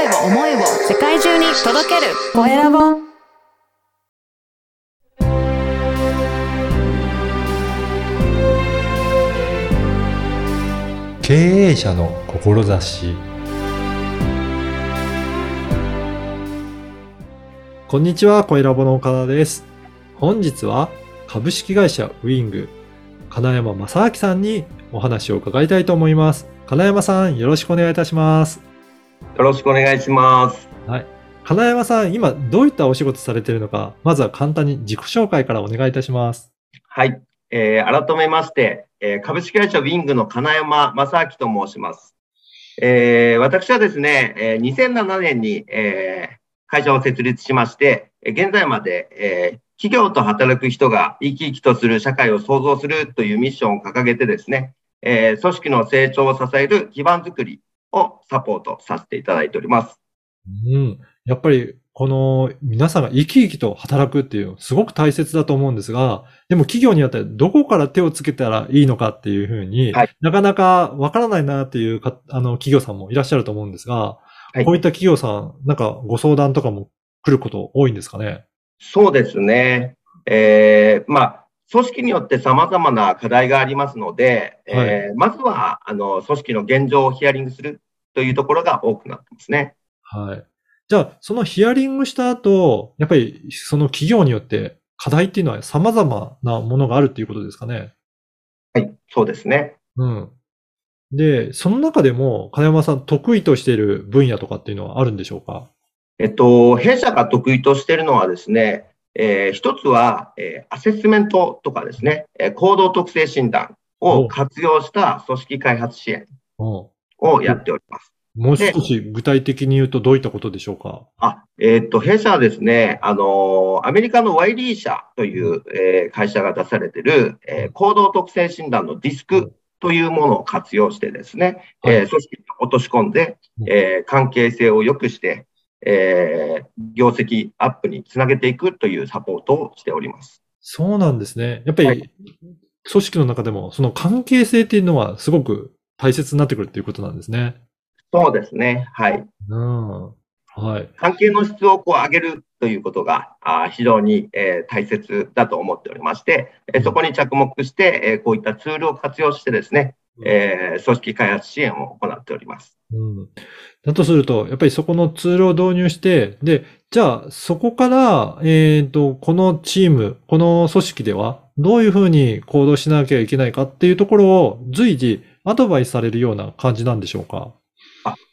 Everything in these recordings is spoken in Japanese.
声を思いを世界中に届けるコエラボ経営者の志こんにちは、コエラボの岡田です。本日は株式会社ウィング、金山正明さんにお話を伺いたいと思います。金山さん、よろしくお願いいたします。よろしくお願いします。金山さん、今どういったお仕事されているのか、まずは簡単に自己紹介からお願いいたします。はい。えー改めまして、えー株式会社ウィングの金山正明と申します。えー私はですね、えー2007年に、えー会社を設立しまして、えー現在まで、えー企業と働く人が生き生きとする社会を創造するというミッションを掲げてですね、えー組織の成長を支える基盤づくりをサポートさせていただいております。うん。やっぱり、この皆さんが生き生きと働くっていう、すごく大切だと思うんですが、でも企業によってどこから手をつけたらいいのかっていうふうに、はいなかなかわからないなっていうか、あの、企業さんもいらっしゃると思うんですが、はいこういった企業さん、なんかご相談とかも来ること多いんですかね？そうですね。えーまあ、組織によって様々な課題がありますので、えーまずは、あの、組織の現状をヒアリングするというところが多くなってますね。はい。じゃあ、そのヒアリングした後、やっぱりその企業によって課題っていうのは様々なものがあるっていうことですかね？はい、そうですね。うん。で、その中でも、金山さん得意としている分野とかっていうのはあるんでしょうか？えっと、弊社が得意としているのはですね、えー一つは、えーアセスメントとかですね、えー行動特性診断を活用した組織開発支援うん。をやっております。もう少し具体的に言うとどういったことでしょうか？あ、えーっと、弊社はですね、あのーアメリカのワイリー社という、えー会社が出されている、えー行動特性診断のディスクというものを活用してですね、はい。えー組織に落とし込んでう、ん。えー関係性を良くして、えー業績アップにつなげていくというサポートをしております。そうなんですね。やっぱり、はい組織の中でもその関係性っていうのはすごく大切になってくるっていうことなんですね。そうですね。はい。うん。はい。関係の質をこう上げるということがあー非常に、えー大切だと思っておりまして、えーそこに着目して、えーこういったツールを活用してですね、えー組織開発支援を行っております。うん。だとすると、やっぱりそこのツールを導入して、で、じゃあそこから、えっ、と、このチーム、この組織では、どういうふうに行動しなきゃいけないかっていうところを随時アドバイスされるような感じなんでしょうか？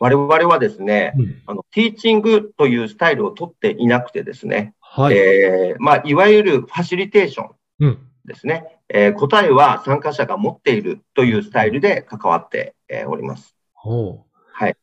我々はですね、うん。あのティーチングというスタイルを取っていなくてですね、はい。えーまあ、いわゆるファシリテーションうん。ですね、えー答えは参加者が持っているというスタイルで関わって、えーおります。ほう。はい。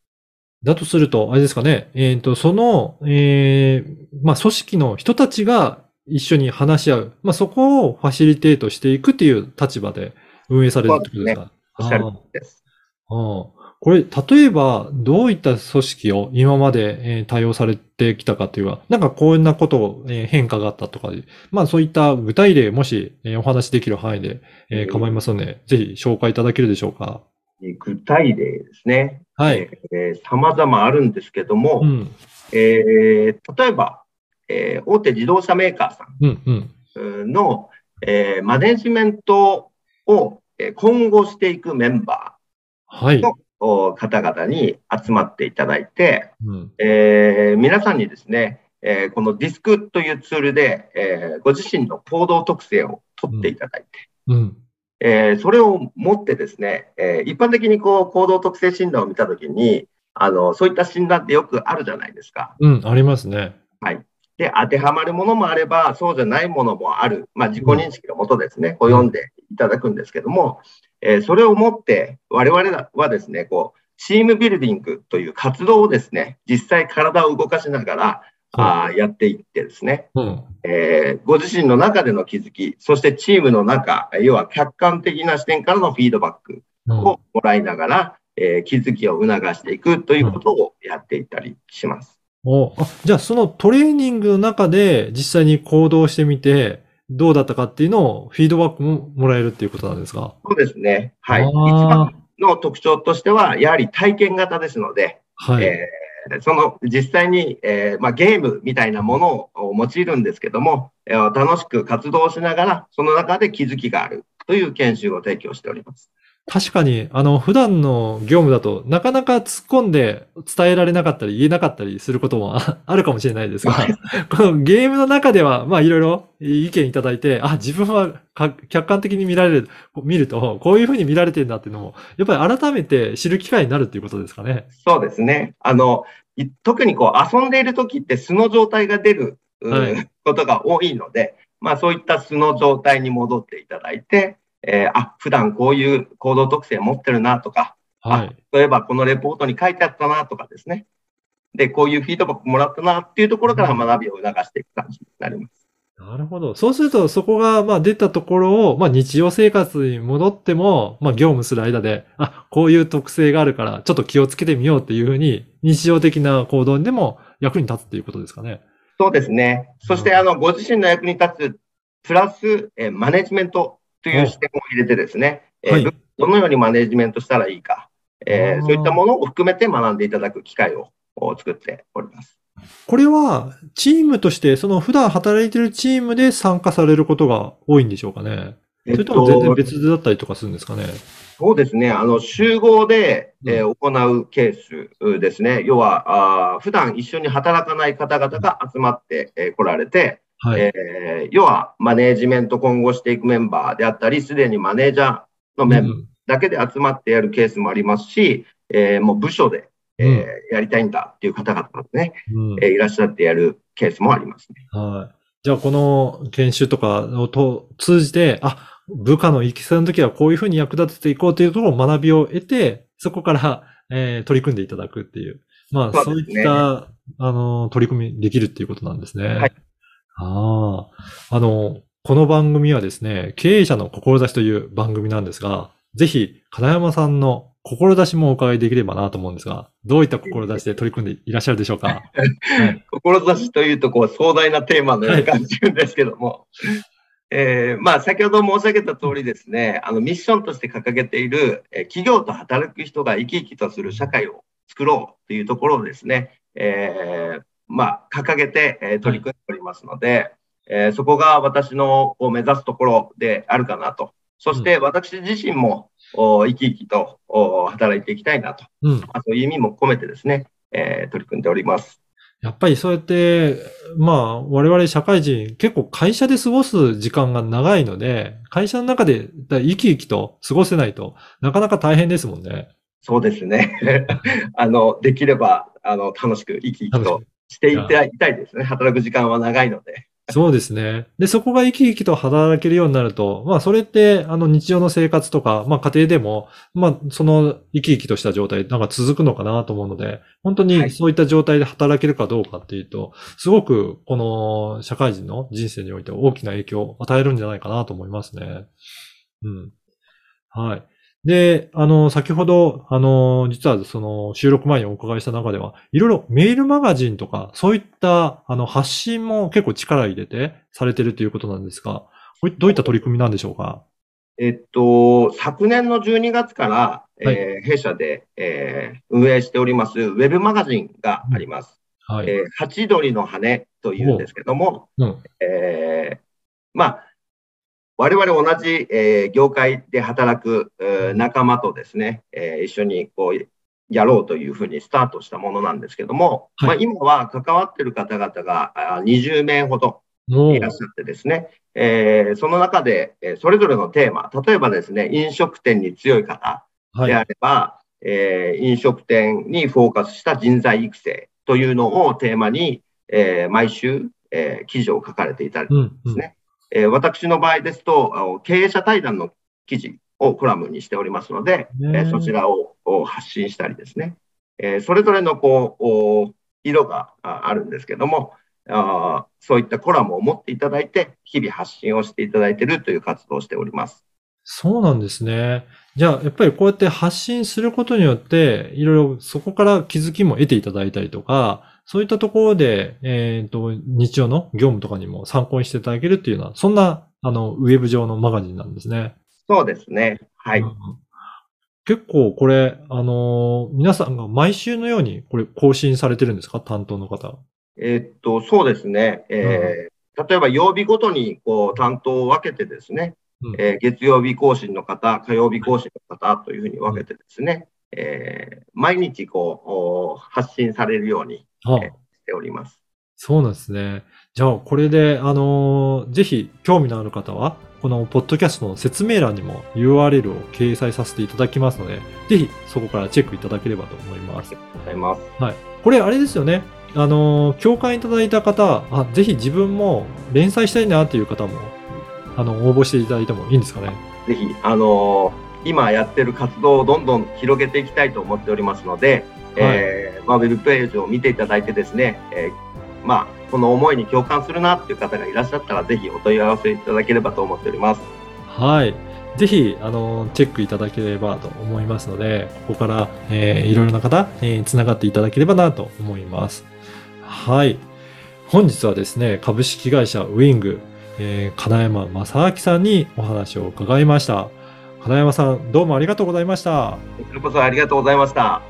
だとすると、あれですかね。えっ、と、その、えーまあ、組織の人たちが一緒に話し合う。まあ、そこをファシリテートしていくっていう立場で運営されるってことですか？おっしゃるです。ああこれ、例えば、どういった組織を今まで、えー対応されてきたかというか、なんかこんなことを、えー変化があったとか、まあそういった具体例、もし、えーお話しできる範囲で、えー構いますので、ぜひ紹介いただけるでしょうか？具体例ですね。はい。えー様々あるんですけども、うん。えー例えば、えー大手自動車メーカーさうん、うん。んの、えーマネジメントをえー今後していくメンバはい。ーの方々に集まっていただいて、うん。えー皆さんにですね、えーこのディスクというツールで、えーご自身の行動特性を取っていただいて、うん。えーそれを持ってですね、えー一般的にこう行動特性診断を見たときに、あの、そういった診断ってよくあるじゃないですか。うん、ありますね。で、当てはまるものもあれば、そうじゃないものもある。まあ、自己認識のもとですね、こう読んでいただくんですけども、えーそれをもって、我々はですね、こう、チームビルディングという活動をですね、実際体を動かしながら、あーやっていってですね、うん。えーご自身の中での気づき、そしてチームの中、要は客観的な視点からのフィードバックうんをもらいながら、えー気づきを促していくということをやっていったりします。おあじゃあ、そのトレーニングの中で実際に行動してみて、どうだったかっていうのをフィードバックももらえるっていうことなんですか？そうですね。はい。一番の特徴としては、やはり体験型ですので、はい。えーーその実際に、えーまあ、ゲームみたいなものを用いるんですけども、えー楽しく活動しながら、その中で気づきがあるという研修を提供しております。確かに、あの、普段の業務だとなかなか突っ込んで伝えられなかったり言えなかったりすることもあ あるかもしれないですが、このゲームの中では、まあいろいろ意見いただいて、あ、自分はか客観的に見られる、見ると、こういうふうに見られてるんだっていうのも、やっぱり改めて知る機会になるっていうことですかね。そうですね。あの、い特にこう遊んでいる時って素の状態が出る、うはいことが多いので、まあそういった素の状態に戻っていただいて、えーあ、普段こういう行動特性持ってるなとか、はい。例えばこのレポートに書いてあったなとかですね。で、こういうフィードバックもらったなっていうところから学びを促していく感じになります。なるほど。そうすると、そこが、まあ、出たところを、まあ、日常生活に戻っても、まあ、業務する間で、あ、こういう特性があるから、ちょっと気をつけてみようっていうふうに、日常的な行動にでも役に立つっていうことですかね。そうですね。そして、あの、ご自身の役に立つ、プラス、えーマネジメントという視点を入れてですね、えーはいどのようにマネジメントしたらいいか、えーそういったものを含めて学んでいただく機会をお作っております。これは、チームとして、その普段働いてるチームで参加されることが多いんでしょうかね。それとも全然別だったりとかするんですかね。そうですね。あの、集合で、えーう行うケースですね。要は、あー普段一緒に働かない方々が集まって、えー来られて、はい。えー要は、マネージメント今後していくメンバーであったり、すでにマネージャーのメンバーうんだけで集まってやるケースもありますし、えーもう部署で、えーうんやりたいんだっていう方々がね、うんえーいらっしゃってやるケースもありますね。はい。じゃあ、この研修とかをと通じて、あ、部下の行き先の時はこういうふうに役立てていこうというところを学びを得て、そこから、えー取り組んでいただくっていう。まあ、そそういった、あの、取り組みできるっていうことなんですね。はいああ。あの、この番組はですね、経営者の志という番組なんですが、ぜひ、金山さんの志もお伺いできればなと思うんですが、どういった志で取り組んでいらっしゃるでしょうか？はい。志というと、こう、壮大なテーマのように感じるんですけども、えーまあ、先ほど申し上げた通りですね、あの、ミッションとして掲げている、えー企業と働く人が生き生きとする社会を作ろうというところをですね、えーまあ、掲げて、えー取り組んでおりますので、えーそこが私の目指すところであるかなと。そして私自身もお生き生きとお働いていきたいなと。うん。まあ、そういう意味も込めてですね、えー取り組んでおります。やっぱりそうやって、まあ、我々社会人、結構会社で過ごす時間が長いので、会社の中でだ生き生きと過ごせないとなかなか大変ですもんね。そうですね。あの、できれば、あの、楽しく生き生きとしていたいたいですね。働く時間は長いので。そうですね。で、そこが生き生きと働けるようになると、まあ、それって、あの、日常の生活とか、まあ、家庭でも、まあ、その生き生きとした状態、なんか続くのかなと思うので、本当はいにそういった状態で働けるかどうかっていうと、すごく、この社会人の人生において大きな影響を与えるんじゃないかなと思いますね。うん。はい。で、あの、先ほど、あの、実はその収録前にお伺いした中では、いろいろメールマガジンとか、そういった、あの、発信も結構力入れてされてるということなんですが、どういった取り組みなんでしょうか？えっと、昨年の12月から、はいえー弊社で、えー運営しておりますウェブマガジンがあります。はい。えーハチドリの羽というんですけども、うん。えーまあ、我々同じ、えー業界で働く、えー仲間とですね、えー一緒にこうやろうというふうにスタートしたものなんですけども、はいまあ、今は関わっている方々があ20名ほどいらっしゃってですね、えーその中で、えーそれぞれのテーマ、例えばですね、飲食店に強い方はい。であれば、えー飲食店にフォーカスした人材育成というのをテーマに、えー毎週、えー記事を書かれていたり。ですねえー私の場合ですと、経営者対談の記事をコラムにしておりますので、えねーそちらをを発信したりですね、えーそれぞれのこうお色がああるんですけどもあー、そういったコラムを持っていただいて、日々発信をしていただいているという活動をしております。そうなんですね。じゃあ、やっぱりこうやって発信することによって、いろいろそこから気づきも得ていただいたりとか、そういったところで、えっ、と、日常の業務とかにも参考にしていただけるっていうのは、そんな、あの、ウェブ上のマガジンなんですね。そうですね。はい。うん結構これ、あのー皆さんが毎週のようにこれ更新されてるんですか？担当の方。えーっと、そうですね。えー例えば曜日ごとにこう担当を分けてですね、うんえー月曜日更新の方、火曜日更新の方というふうに分けてですね、えー毎日こうお発信されるようにあえしております。そうなんですね。じゃあ、これで、あのーぜひ、興味のある方は、このポッドキャストの説明欄にも URL を掲載させていただきますので、ぜひそこからチェックいただければと思います。ありがとうございます。これ、あれですよね。あのー共感いただいた方、あ、ぜひ自分も連載したいなっていう方も、あの、応募していただいてもいいんですかね。ぜひ、あのー今やってる活動をどんどん広げていきたいと思っておりますので、えーまあ、ウェブページを見ていただいてですね、えーまあ、この思いに共感するなっていう方がいらっしゃったら、ぜひお問い合わせいただければと思っております。はい。ぜひ、あの、チェックいただければと思いますので、ここから、えーいろいろな方、えー、つながっていただければなと思います。はい。本日はですね、株式会社ウィング、えー金山正明さんにお話を伺いました。金山さん、どうもありがとうございました。こちらこそありがとうございました。